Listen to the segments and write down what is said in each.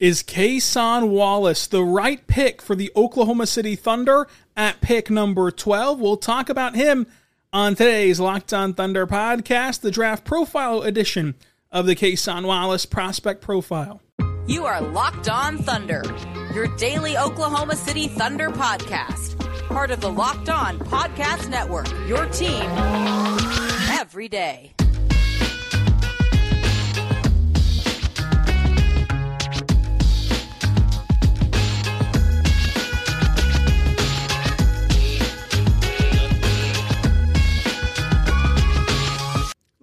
Is Cason Wallace the right pick for the Oklahoma City Thunder at pick number 12? We'll talk about him on today's Locked On Thunder podcast, the draft profile edition of the Cason Wallace prospect profile. You are Locked On Thunder, your daily Oklahoma City Thunder podcast, part of the Locked On Podcast Network, your team every day.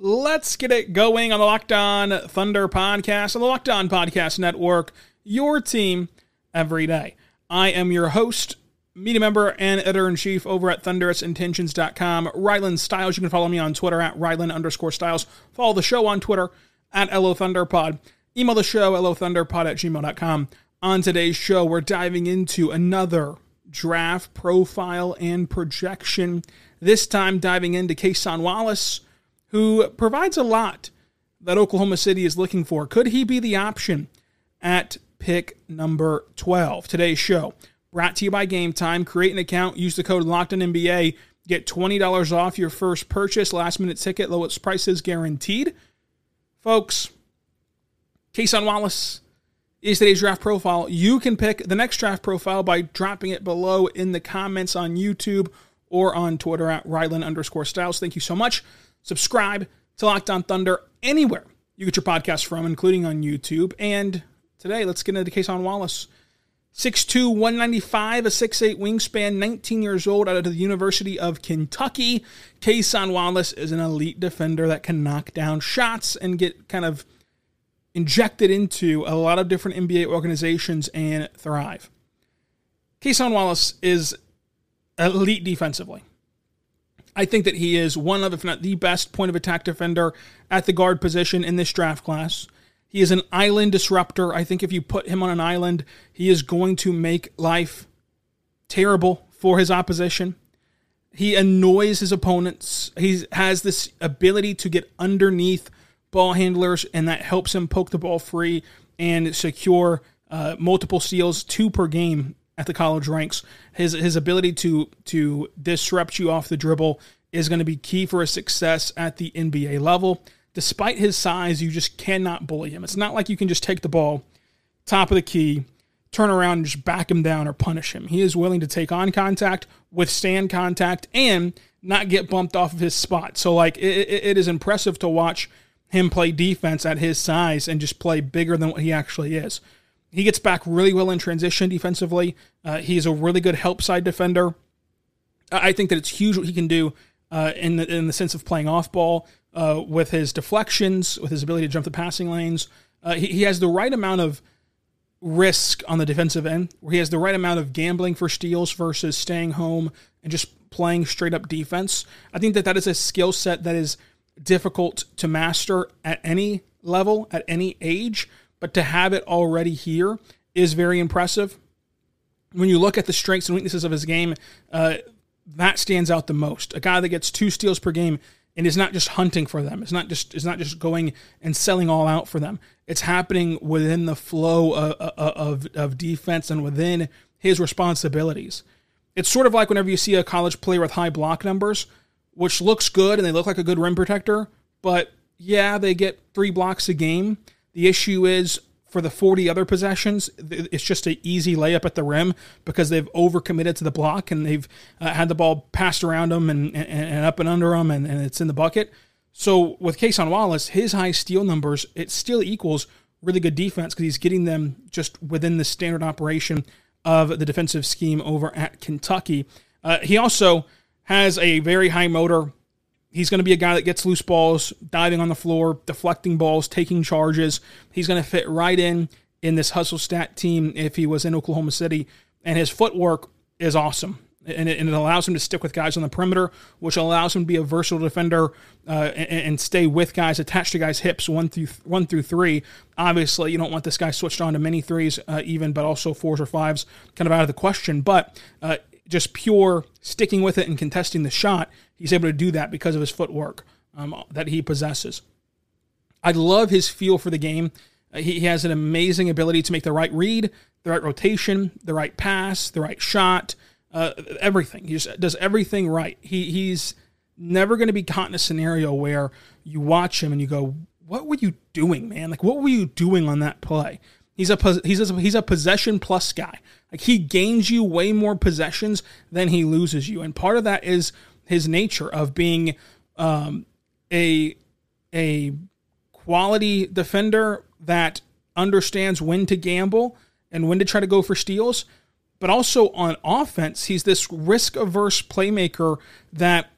Let's get it going on the Locked On Thunder podcast, on the Locked On Podcast Network, your team every day. I am your host, media member, and editor in chief over at thunderousintentions.com, Rylan Stiles. You can follow me on Twitter at Rylan underscore Stiles. Follow the show on Twitter at LO Thunderpod. Email the show, lothunderpod at gmail.com. On today's show, we're diving into another draft profile and projection. This time, diving into Cason Wallace who provides a lot that Oklahoma City is looking for. Could he be the option at pick number 12? Today's show brought to you by Game Time. Create an account, use the code LOCKEDONNBA, get $20 off your first purchase, last minute ticket, lowest prices guaranteed. Folks, Cason Wallace is today's draft profile. You can pick the next draft profile by dropping it below in the comments on YouTube or on Twitter at Rylan underscore Stiles. Thank you so much. Subscribe to Locked On Thunder anywhere you get your podcast from, including on YouTube. And today, let's get into Cason Wallace. 6'2, 195, a 6'8 wingspan, 19 years old, out of the University of Kentucky. Cason Wallace is an elite defender that can knock down shots and get kind of injected into a lot of different NBA organizations and thrive. Cason Wallace is elite defensively. I think that he is one of, if not the best point of attack defender at the guard position in this draft class. He is an island disruptor. I think if you put him on an island, he is going to make life terrible for his opposition. He annoys his opponents. He has this ability to get underneath ball handlers, and that helps him poke the ball free and secure uh, multiple steals, two per game at the college ranks. His his ability to to disrupt you off the dribble is going to be key for his success at the NBA level. Despite his size, you just cannot bully him. It's not like you can just take the ball, top of the key, turn around and just back him down or punish him. He is willing to take on contact, withstand contact, and not get bumped off of his spot. So, like, it, it is impressive to watch him play defense at his size and just play bigger than what he actually is. He gets back really well in transition defensively. Uh, he's a really good help side defender. I think that it's huge what he can do uh, in the in the sense of playing off ball uh, with his deflections, with his ability to jump the passing lanes. Uh, he, he has the right amount of risk on the defensive end, where he has the right amount of gambling for steals versus staying home and just playing straight up defense. I think that that is a skill set that is difficult to master at any level, at any age but to have it already here is very impressive. When you look at the strengths and weaknesses of his game, uh, that stands out the most. A guy that gets two steals per game and is not just hunting for them. It's not just it's not just going and selling all out for them. It's happening within the flow of, of, of defense and within his responsibilities. It's sort of like whenever you see a college player with high block numbers, which looks good and they look like a good rim protector, but yeah, they get three blocks a game the issue is for the 40 other possessions, it's just an easy layup at the rim because they've overcommitted to the block and they've uh, had the ball passed around them and, and, and up and under them and, and, it's in the bucket. So with Cason Wallace, his high steal numbers, it still equals really good defense because he's getting them just within the standard operation of the defensive scheme over at Kentucky. Uh, he also has a very high motor He's going to be a guy that gets loose balls, diving on the floor, deflecting balls, taking charges. He's going to fit right in in this hustle stat team if he was in Oklahoma City. And his footwork is awesome. And it, and it allows him to stick with guys on the perimeter, which allows him to be a versatile defender uh, and, and, stay with guys, attached to guys' hips one through one through three. Obviously, you don't want this guy switched on to many threes, uh, even, but also fours or fives, kind of out of the question. But uh, just pure sticking with it and contesting the shot, he's able to do that because of his footwork um, that he possesses. I love his feel for the game. Uh, he, he has an amazing ability to make the right read, the right rotation, the right pass, the right shot, uh, everything. He just does everything right. He he's never going to be caught in a scenario where you watch him and you go, "What were you doing, man? Like, what were you doing on that play?" He's a he's a, he's a possession plus guy. Like he gains you way more possessions than he loses you, and part of that is his nature of being um, a a quality defender that understands when to gamble and when to try to go for steals. But also on offense, he's this risk averse playmaker that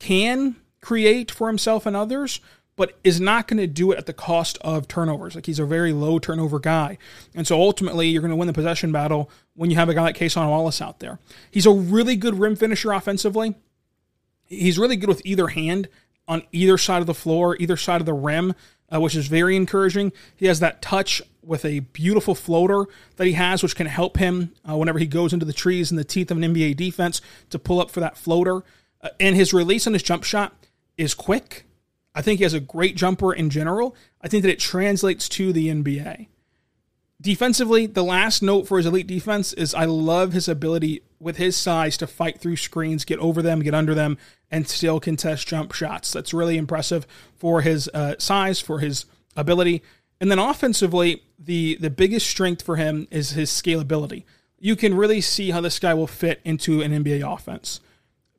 can create for himself and others, but is not going to do it at the cost of turnovers. Like he's a very low turnover guy. And so ultimately, you're going to win the possession battle when you have a guy like Cason Wallace out there. He's a really good rim finisher offensively. He's really good with either hand on either side of the floor, either side of the rim, uh, which is very encouraging. He has that touch with a beautiful floater that he has, which can help him uh, whenever he goes into the trees and the teeth of an NBA defense to pull up for that floater. Uh, and his release on his jump shot is quick I think he has a great jumper in general. I think that it translates to the NBA. Defensively, the last note for his elite defense is I love his ability with his size to fight through screens, get over them, get under them, and still contest jump shots. That's really impressive for his uh, size, for his ability. And then offensively, the the biggest strength for him is his scalability. You can really see how this guy will fit into an NBA offense.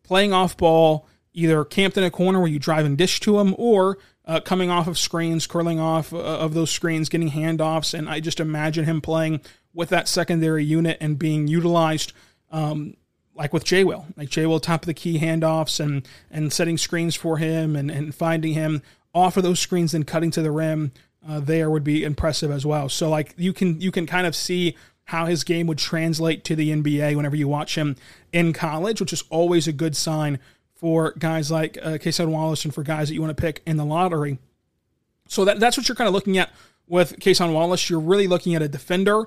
Playing off ball, either camped in a corner where you drive and dish to him, or uh, coming off of screens, curling off uh, of those screens, getting handoffs. And I just imagine him playing with that secondary unit and being utilized. Um, like with Jay Will, like Jay Will top of the key handoffs and and setting screens for him and, and finding him off of those screens and cutting to the rim uh, there would be impressive as well. So like you can you can kind of see how his game would translate to the NBA whenever you watch him in college, which is always a good sign for guys like uh, Cason Wallace and for guys that you want to pick in the lottery. So that, that's what you're kind of looking at with Cason Wallace. You're really looking at a defender,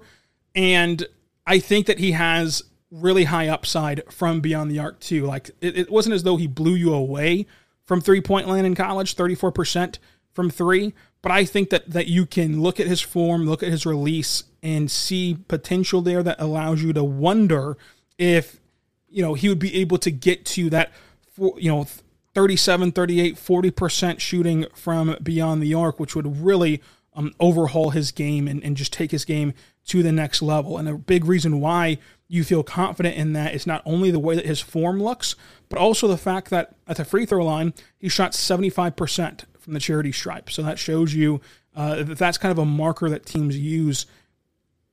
and I think that he has really high upside from beyond the arc too. Like it, it wasn't as though he blew you away from three point land in college, 34% from three. But I think that that you can look at his form, look at his release, and see potential there that allows you to wonder if you know he would be able to get to that you know 37 38 40% shooting from beyond the arc which would really um, overhaul his game and, and just take his game to the next level and a big reason why you feel confident in that it's not only the way that his form looks but also the fact that at the free throw line he shot 75% from the charity stripe so that shows you uh, that that's kind of a marker that teams use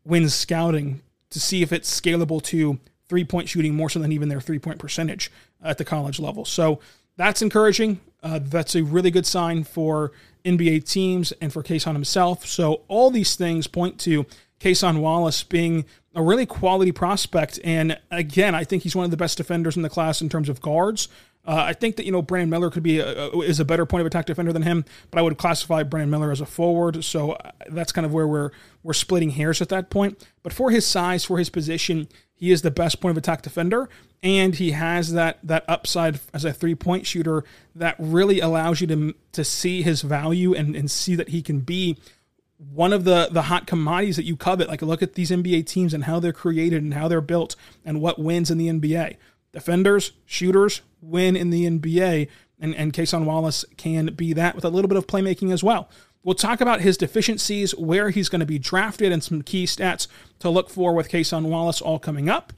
when scouting to see if it's scalable to three point shooting more so than even their three point percentage at the college level. So that's encouraging. Uh, that's a really good sign for NBA teams and for Cason himself. So all these things point to Cason Wallace being a really quality prospect. And again, I think he's one of the best defenders in the class in terms of guards. Uh, I think that you know Brandon Miller could be a, is a better point of attack defender than him, but I would classify Brandon Miller as a forward. So uh, that's kind of where we're we're splitting hairs at that point. But for his size, for his position, he is the best point of attack defender, and he has that that upside as a three point shooter that really allows you to to see his value and and see that he can be one of the the hot commodities that you covet. Like look at these NBA teams and how they're created and how they're built and what wins in the NBA. Defenders, shooters win in the NBA, and and Cason Wallace can be that with a little bit of playmaking as well. We'll talk about his deficiencies, where he's going to be drafted, and some key stats to look for with Cason Wallace all coming up.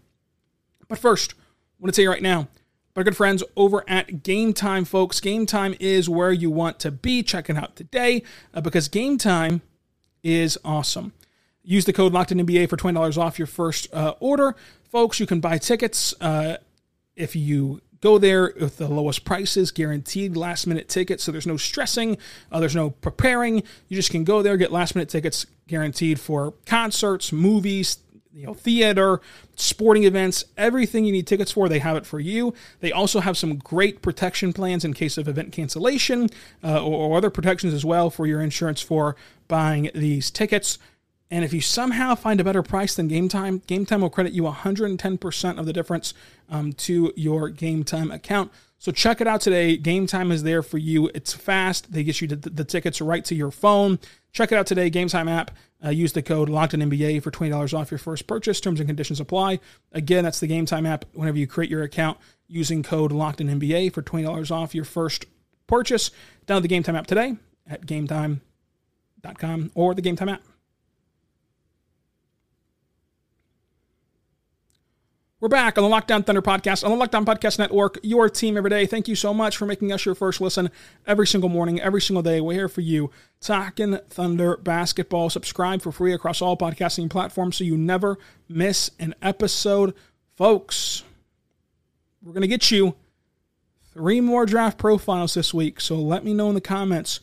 But first, I want to tell you right now, my good friends over at Game Time, folks. Game Time is where you want to be. checking out today uh, because Game Time is awesome. Use the code LOCKEDONNBA for $20 off your first uh, order. Folks, you can buy tickets uh, if you go there with the lowest prices, guaranteed last minute tickets. So there's no stressing, uh, there's no preparing. You just can go there, get last minute tickets guaranteed for concerts, movies, you know, theater, sporting events, everything you need tickets for, they have it for you. They also have some great protection plans in case of event cancellation uh, or, or other protections as well for your insurance for buying these tickets. And if you somehow find a better price than Game Time, Game Time will credit you 110% of the difference um, to your Game Time account. So check it out today. Game time is there for you. It's fast. They get you the, the tickets right to your phone. Check it out today. Game time app. Uh, use the code NBA for $20 off your first purchase. Terms and conditions apply. Again, that's the Game Time app. Whenever you create your account, using code NBA for $20 off your first purchase. Download the Game Time app today at gametime.com or the Game Time app. We're back on the Locked On Thunder podcast, on the Locked On Podcast Network, your team every day. Thank you so much for making us your first listen every single morning, every single day. We're here for you, talking Thunder basketball. Subscribe for free across all podcasting platforms so you never miss an episode. Folks, we're going to get you three more draft profiles this week, so let me know in the comments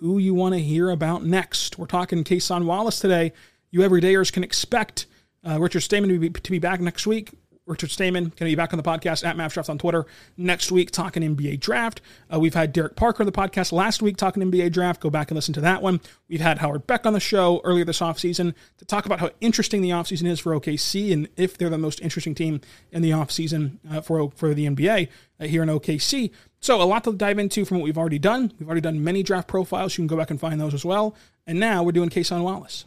who you want to hear about next. We're talking Cason Wallace today. You everydayers can expect uh, Richard Stayman to be, to be back next week. Richard Stayman going to be back on the podcast at Mavs Draft on Twitter next week talking NBA draft. Uh, we've had Derek Parker on the podcast last week talking NBA draft. Go back and listen to that one. We've had Howard Beck on the show earlier this offseason to talk about how interesting the offseason is for OKC and if they're the most interesting team in the offseason uh, for, for the NBA uh, here in OKC. So a lot to dive into from what we've already done. We've already done many draft profiles. You can go back and find those as well. And now we're doing Cason Wallace.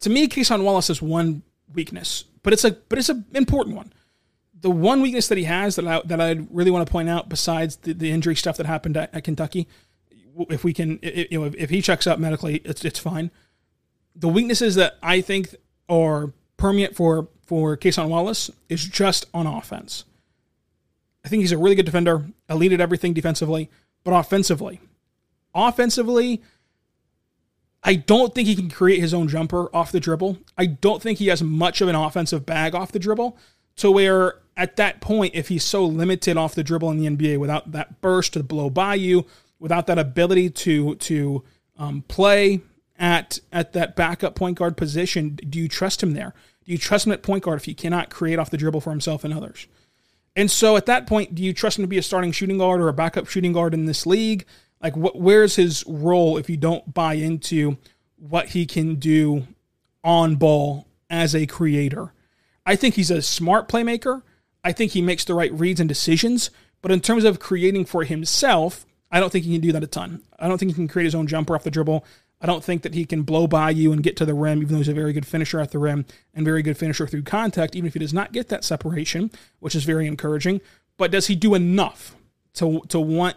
To me, Cason Wallace is one weakness but it's a but it's an important one. The one weakness that he has that I, that I really want to point out, besides the, the injury stuff that happened at, at Kentucky, if we can, you know, if, he checks out medically, it's it's fine. The weaknesses that I think are permeate for for Cason Wallace is just on offense. I think he's a really good defender, elite at everything defensively, but offensively, offensively, I don't think he can create his own jumper off the dribble. I don't think he has much of an offensive bag off the dribble to where at that point, if he's so limited off the dribble in the NBA without that burst to blow by you, without that ability to to um, play at at that backup point guard position, do you trust him there? Do you trust him at point guard if he cannot create off the dribble for himself and others? And so at that point, do you trust him to be a starting shooting guard or a backup shooting guard in this league? Like, what, where's his role if you don't buy into what he can do on ball as a creator? I think he's a smart playmaker. I think he makes the right reads and decisions. But in terms of creating for himself, I don't think he can do that a ton. I don't think he can create his own jumper off the dribble. I don't think that he can blow by you and get to the rim, even though he's a very good finisher at the rim and very good finisher through contact, even if he does not get that separation, which is very encouraging. But does he do enough to to want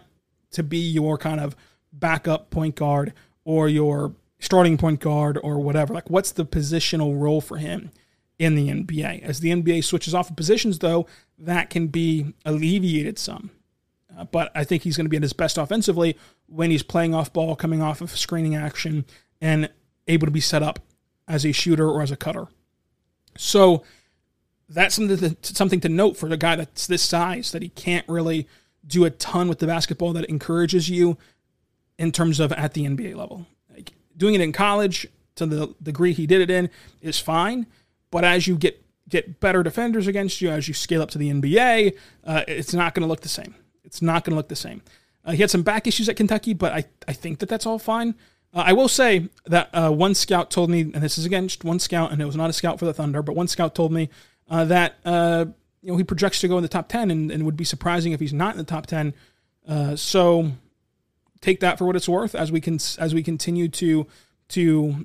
to be your kind of backup point guard or your starting point guard or whatever. Like, what's the positional role for him in the NBA? As the NBA switches off of positions, though, that can be alleviated some. Uh, but I think he's going to be at his best offensively when he's playing off ball, coming off of screening action, and able to be set up as a shooter or as a cutter. So that's something to, something to note for the guy that's this size that he can't really do a ton with the basketball that encourages you in terms of at the NBA level. Like doing it in college to the degree he did it in is fine, but as you get get better defenders against you, as you scale up to the NBA, uh, it's not going to look the same. It's not going to look the same. Uh, he had some back issues at Kentucky, but I, I think that that's all fine. Uh, I will say that uh, one scout told me, and this is again one scout, and it was not a scout for the Thunder, but one scout told me uh, that uh, you know, he projects to go in the top 10 and, and would be surprising if he's not in the top 10. Uh, so take that for what it's worth as we can, as we continue to, to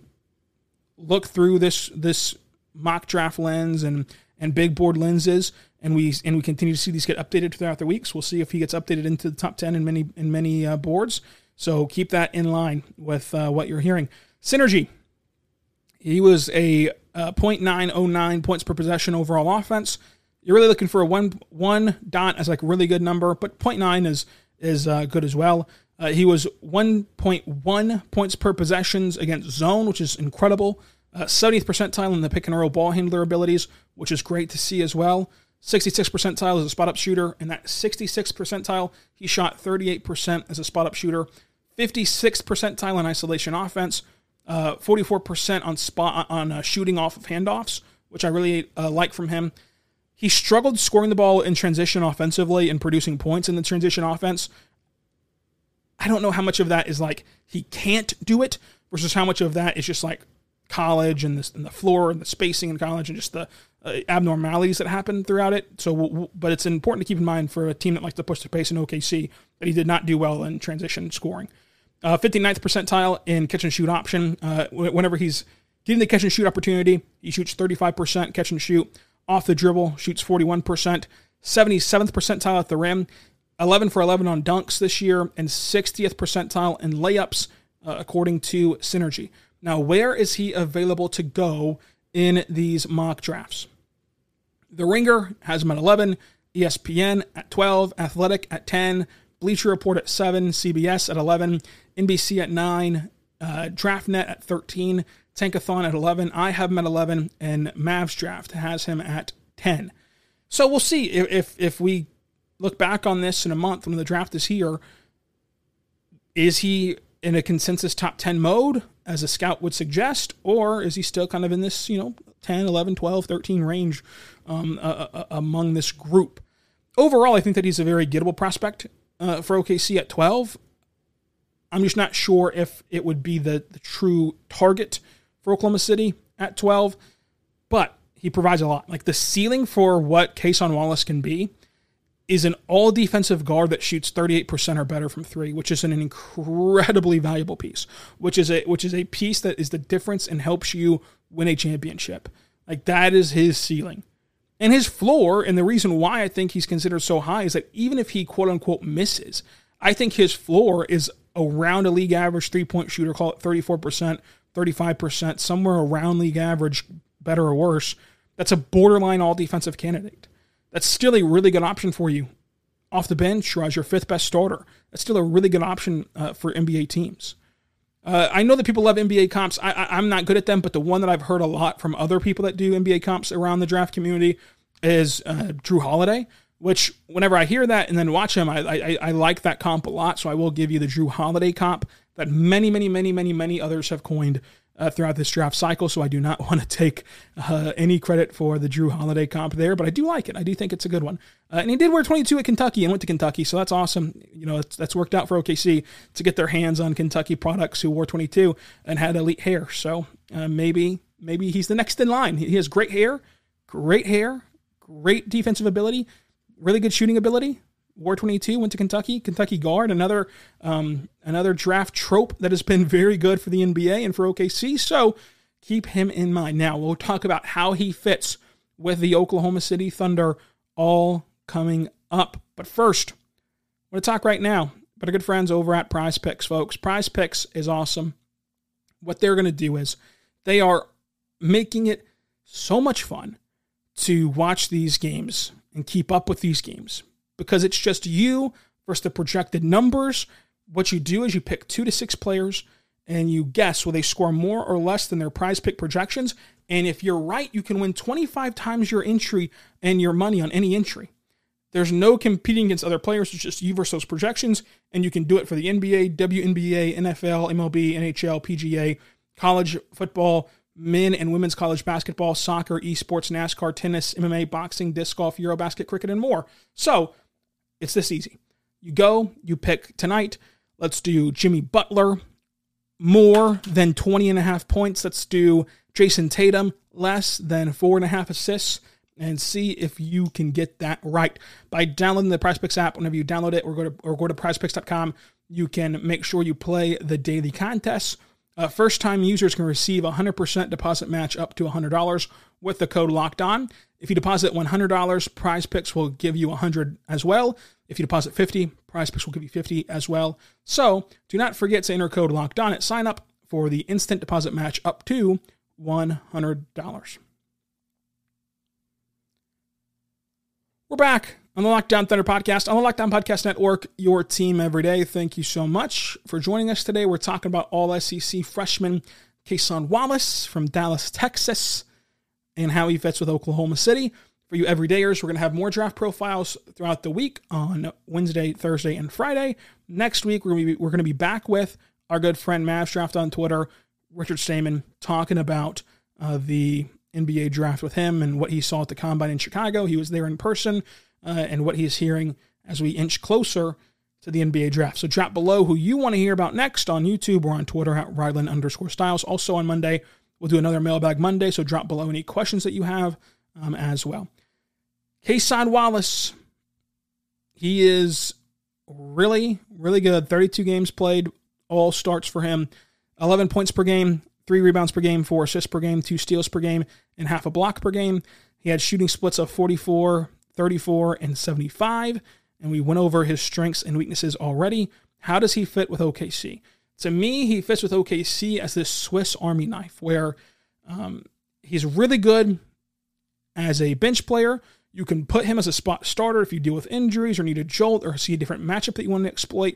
look through this, this mock draft lens and, and big board lenses. And we, and we continue to see these get updated throughout the weeks. We'll see if he gets updated into the top 10 in many, in many uh, boards. So keep that in line with uh, what you're hearing. Synergy. He was a uh, 0.909 points per possession overall offense. You're really looking for a one one dot as like a really good number, but 0.9 is is uh, good as well. Uh, he was 1.1 points per possessions against zone, which is incredible. Uh, 70th percentile in the pick and roll ball handler abilities, which is great to see as well. 66 percentile as a spot up shooter, and that 66 percentile, he shot 38% as a spot up shooter. 56 percentile in isolation offense, uh, 44% on spot on uh, shooting off of handoffs, which I really uh, like from him. He struggled scoring the ball in transition offensively and producing points in the transition offense. I don't know how much of that is like he can't do it versus how much of that is just like college and, this, and the floor and the spacing in college and just the uh, abnormalities that happen throughout it. So, w- w- but it's important to keep in mind for a team that likes to push the pace in OKC that he did not do well in transition scoring. Uh, 59th percentile in catch and shoot option. Uh, whenever he's getting the catch and shoot opportunity, he shoots 35% catch and shoot. Off the dribble, shoots 41%. 77th percentile at the rim. 11 for 11 on dunks this year, and 60th percentile in layups, uh, according to Synergy. Now, where is he available to go in these mock drafts? The Ringer has him at 11, ESPN at 12, Athletic at 10, Bleacher Report at 7, CBS at 11, NBC at 9, uh, DraftNet at 13, Tankathon at 11. I have him at 11, and Mavs Draft has him at 10. So we'll see if, if, if we look back on this in a month when the draft is here. Is he in a consensus top 10 mode, as a scout would suggest, or is he still kind of in this, you know, 10, 11, 12, 13 range um, uh, uh, among this group? Overall, I think that he's a very gettable prospect uh, for OKC at 12. I'm just not sure if it would be the, the true target for Oklahoma City at 12, but he provides a lot. Like the ceiling for what Cason Wallace can be is an all defensive guard that shoots 38% or better from three, which is an incredibly valuable piece, which is a which is a piece that is the difference and helps you win a championship. Like that is his ceiling. And his floor, and the reason why I think he's considered so high is that even if he quote unquote misses, I think his floor is around a league average three point shooter, call it 34%, 35%, somewhere around league average, better or worse. That's a borderline all defensive candidate. That's still a really good option for you off the bench or as your fifth best starter. That's still a really good option uh, for NBA teams. Uh, I know that people love NBA comps. I, am not good at them, but the one that I've heard a lot from other people that do NBA comps around the draft community is uh, Jrue Holiday. Which, whenever I hear that and then watch him, I, I, I like that comp a lot. So I will give you the Jrue Holiday comp that many, many, many, many, many others have coined uh, throughout this draft cycle. So I do not want to take uh, any credit for the Jrue Holiday comp there, but I do like it. I do think it's a good one. Uh, and he did wear 22 at Kentucky and went to Kentucky, so that's awesome. You know, that's worked out for OKC to get their hands on Kentucky products who wore 22 and had elite hair. So uh, maybe maybe he's the next in line. He has great hair, great hair, great defensive ability, really good shooting ability. War 22 went to Kentucky. Kentucky guard, another um, another draft trope that has been very good for the NBA and for OKC. So keep him in mind. Now we'll talk about how he fits with the Oklahoma City Thunder all coming up. But first, I want to talk right now about our good friends over at Prize Picks, folks. Prize Picks is awesome. What they're going to do is they are making it so much fun to watch these games and keep up with these games because it's just you versus the projected numbers. What you do is you pick two to six players and you guess will they score more or less than their prize pick projections. And if you're right, you can win 25 times your entry and your money on any entry. There's no competing against other players. It's just you versus those projections, and you can do it for the NBA, WNBA, NFL, MLB, NHL, PGA, college football, men and women's college basketball, soccer, esports, NASCAR, tennis, MMA, boxing, disc golf, Eurobasket, cricket, and more. So it's this easy. You go, you pick tonight. Let's do Jimmy Butler more than 20 and a half points. Let's do Jayson Tatum less than four and a half assists and see if you can get that right by downloading the PrizePicks app. Whenever you download it or go to or go to PrizePicks.com, you can make sure you play the daily contests. Uh, first time users can receive a 100% deposit match up to $100 with the code locked on. If you deposit $100, Prize Picks will give you 100 as well. If you deposit 50, Prize Picks will give you 50 as well. So do not forget to enter code locked on at sign up for the instant deposit match up to $100. We're back on the Locked On Thunder podcast on the Locked On Podcast Network, your team every day. Thank you so much for joining us today. We're talking about all SEC freshman Cason Wallace from Dallas, Texas and how he fits with Oklahoma City. For you everydayers, we're going to have more draft profiles throughout the week on Wednesday, Thursday, and Friday. Next week, we're going to be, we're going to be back with our good friend Mavs Draft on Twitter, Richard Stayman, talking about uh, the NBA draft with him and what he saw at the combine in Chicago. He was there in person uh, and what he's hearing as we inch closer to the NBA draft. So drop below who you want to hear about next on YouTube or on Twitter at Rylan underscore Stiles. Also on Monday, We'll do another mailbag Monday, so drop below any questions that you have um, as well. Cason Wallace, he is really, really good. 32 games played, all starts for him. 11 points per game, three rebounds per game, four assists per game, two steals per game, and half a block per game. He had shooting splits of 44, 34, and 75. And we went over his strengths and weaknesses already. How does he fit with OKC? To me, he fits with OKC as this Swiss Army knife, where um, he's really good as a bench player. You can put him as a spot starter if you deal with injuries or need a jolt or see a different matchup that you want to exploit.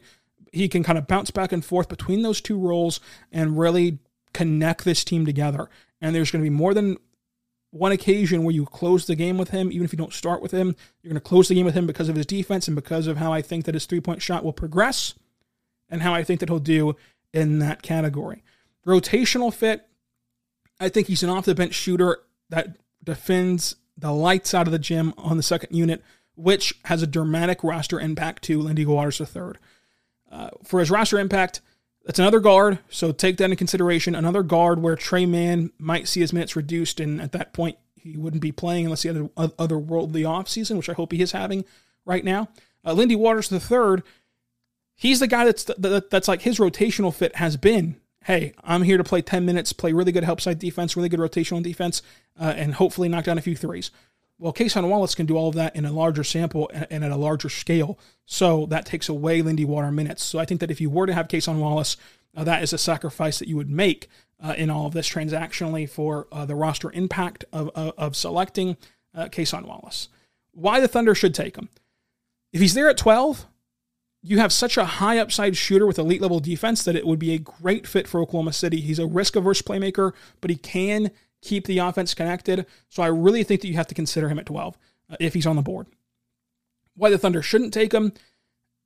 He can kind of bounce back and forth between those two roles and really connect this team together. And there's going to be more than one occasion where you close the game with him, even if you don't start with him. You're going to close the game with him because of his defense and because of how I think that his three point shot will progress and how I think that he'll do in that category. Rotational fit, I think he's an off the bench shooter that defends the lights out of the gym on the second unit, which has a dramatic roster impact to Lindy Waters III. Uh, for his roster impact, that's another guard, so take that into consideration. Another guard where Tre Mann might see his minutes reduced, and at that point, he wouldn't be playing unless he had an otherworldly offseason, which I hope he is having right now. Uh, Lindy Waters III, he's the guy that's that's like his rotational fit has been. Hey, I'm here to play 10 minutes, play really good help side defense, really good rotational defense, uh, and hopefully knock down a few threes. Well, Cason Wallace can do all of that in a larger sample and at a larger scale. So that takes away Lindy Water minutes. So I think that if you were to have Cason Wallace, uh, that is a sacrifice that you would make uh, in all of this transactionally for uh, the roster impact of, of, of selecting uh, Cason Wallace. Why the Thunder should take him. If he's there at 12, you have such a high upside shooter with elite level defense that it would be a great fit for Oklahoma City. He's a risk averse playmaker, but he can keep the offense connected. So I really think that you have to consider him at 12 uh, if he's on the board. Why the Thunder shouldn't take him?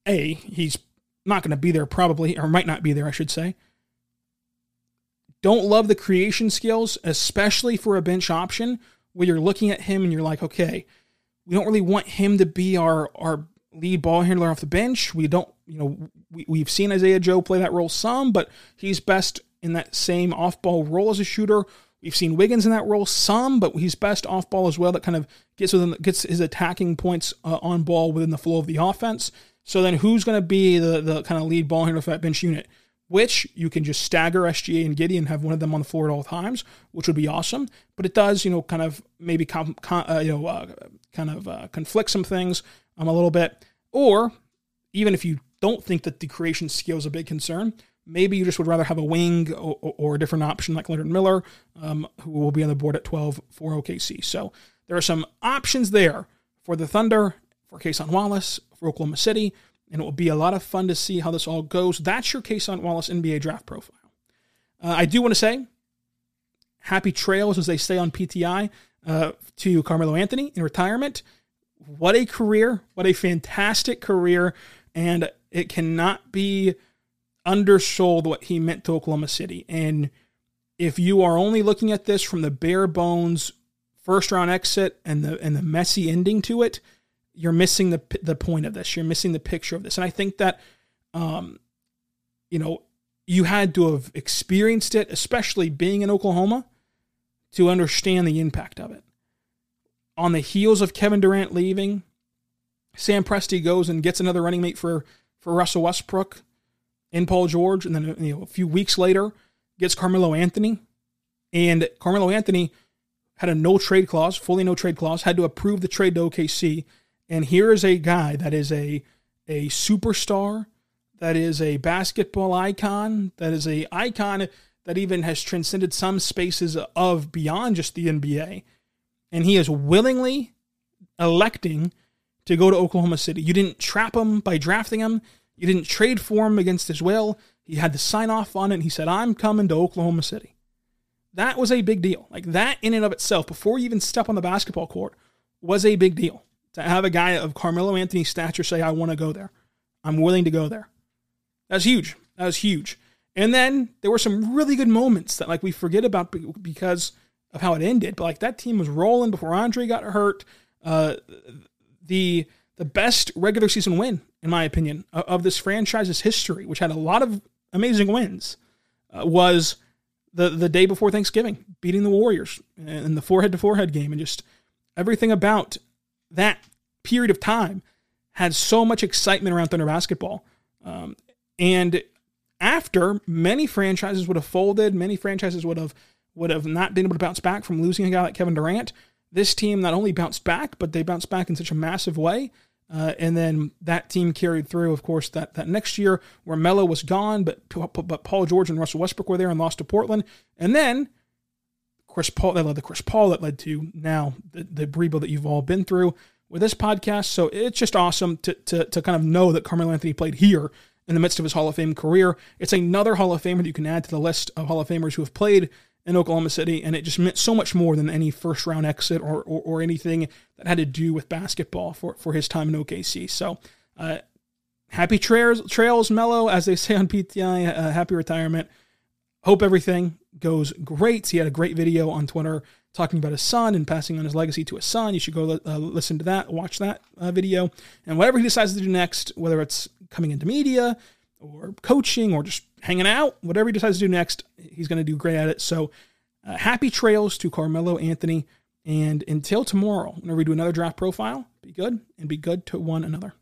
A, he's not going to be there probably, or might not be there, I should say. Don't love the creation skills, especially for a bench option where you're looking at him and you're like, okay, we don't really want him to be our, our lead ball handler off the bench. We don't, you know, we, we've seen Isaiah Joe play that role some, but he's best in that same off ball role as a shooter We've seen Wiggins in that role some, but he's best off ball as well. That kind of gets within gets his attacking points uh, on ball within the flow of the offense. So then, who's going to be the the kind of lead ball handler for that bench unit? Which you can just stagger SGA and Giddey and have one of them on the floor at all times, which would be awesome. But it does, you know, kind of maybe com, com, uh, you know uh, kind of uh, conflict some things um, a little bit. Or even if you don't think that the creation skill is a big concern, Maybe you just would rather have a wing or, or a different option like Leonard Miller, um, who will be on the board at 12 for OKC. So there are some options there for the Thunder, for Cason Wallace, for Oklahoma City, and it will be a lot of fun to see how this all goes. That's your Cason Wallace NBA draft profile. Uh, I do want to say happy trails, as they say on PTI, uh, to Carmelo Anthony in retirement. What a career! What a fantastic career! And it cannot be undersold what he meant to Oklahoma City. And if you are only looking at this from the bare bones first round exit and the and the messy ending to it, you're missing the the point of this. You're missing the picture of this. And I think that um you know, you had to have experienced it, especially being in Oklahoma, to understand the impact of it. On the heels of Kevin Durant leaving, Sam Presti goes and gets another running mate for for Russell Westbrook in Paul George, and then you know a few weeks later gets Carmelo Anthony, and Carmelo Anthony had a no trade clause, fully no trade clause, had to approve the trade to OKC, and here is a guy that is a a superstar, that is a basketball icon, that is a icon that even has transcended some spaces of beyond just the NBA, and he is willingly electing to go to Oklahoma City. You didn't trap him by drafting him. You didn't trade for him against his will. He had to sign off on it. And he said, I'm coming to Oklahoma City. That was a big deal. Like that in and of itself, before you even step on the basketball court, was a big deal. To have a guy of Carmelo Anthony's stature say, I want to go there. I'm willing to go there. That's huge. That was huge. And then there were some really good moments that like we forget about because of how it ended. But like that team was rolling before Andre got hurt. Uh, the the best regular season win in my opinion, of this franchise's history, which had a lot of amazing wins, uh, was the the day before Thanksgiving, beating the Warriors in the forehead to forehead game, and just everything about that period of time had so much excitement around Thunder basketball. Um, and after many franchises would have folded, many franchises would have would have not been able to bounce back from losing a guy like Kevin Durant. This team not only bounced back, but they bounced back in such a massive way. Uh, and then that team carried through, of course, that, that next year where Melo was gone, but but Paul George and Russell Westbrook were there and lost to Portland. And then Chris Paul, that led to Chris Paul, that led to now the, the rebuild that you've all been through with this podcast. So it's just awesome to, to, to kind of know that Carmelo Anthony played here in the midst of his Hall of Fame career. It's another Hall of Famer that you can add to the list of Hall of Famers who have played in Oklahoma City, and it just meant so much more than any first round exit or, or, or anything that had to do with basketball for, for his time in OKC. So, uh, happy trails, trails, Melo, as they say on PTI, uh, happy retirement. Hope everything goes great. He had a great video on Twitter talking about his son and passing on his legacy to his son. You should go uh, listen to that, watch that uh, video, and whatever he decides to do next, whether it's coming into media or coaching or just hanging out, whatever he decides to do next, he's going to do great at it. So, uh, happy trails to Carmelo Anthony. And until tomorrow, whenever we do another draft profile, be good and be good to one another.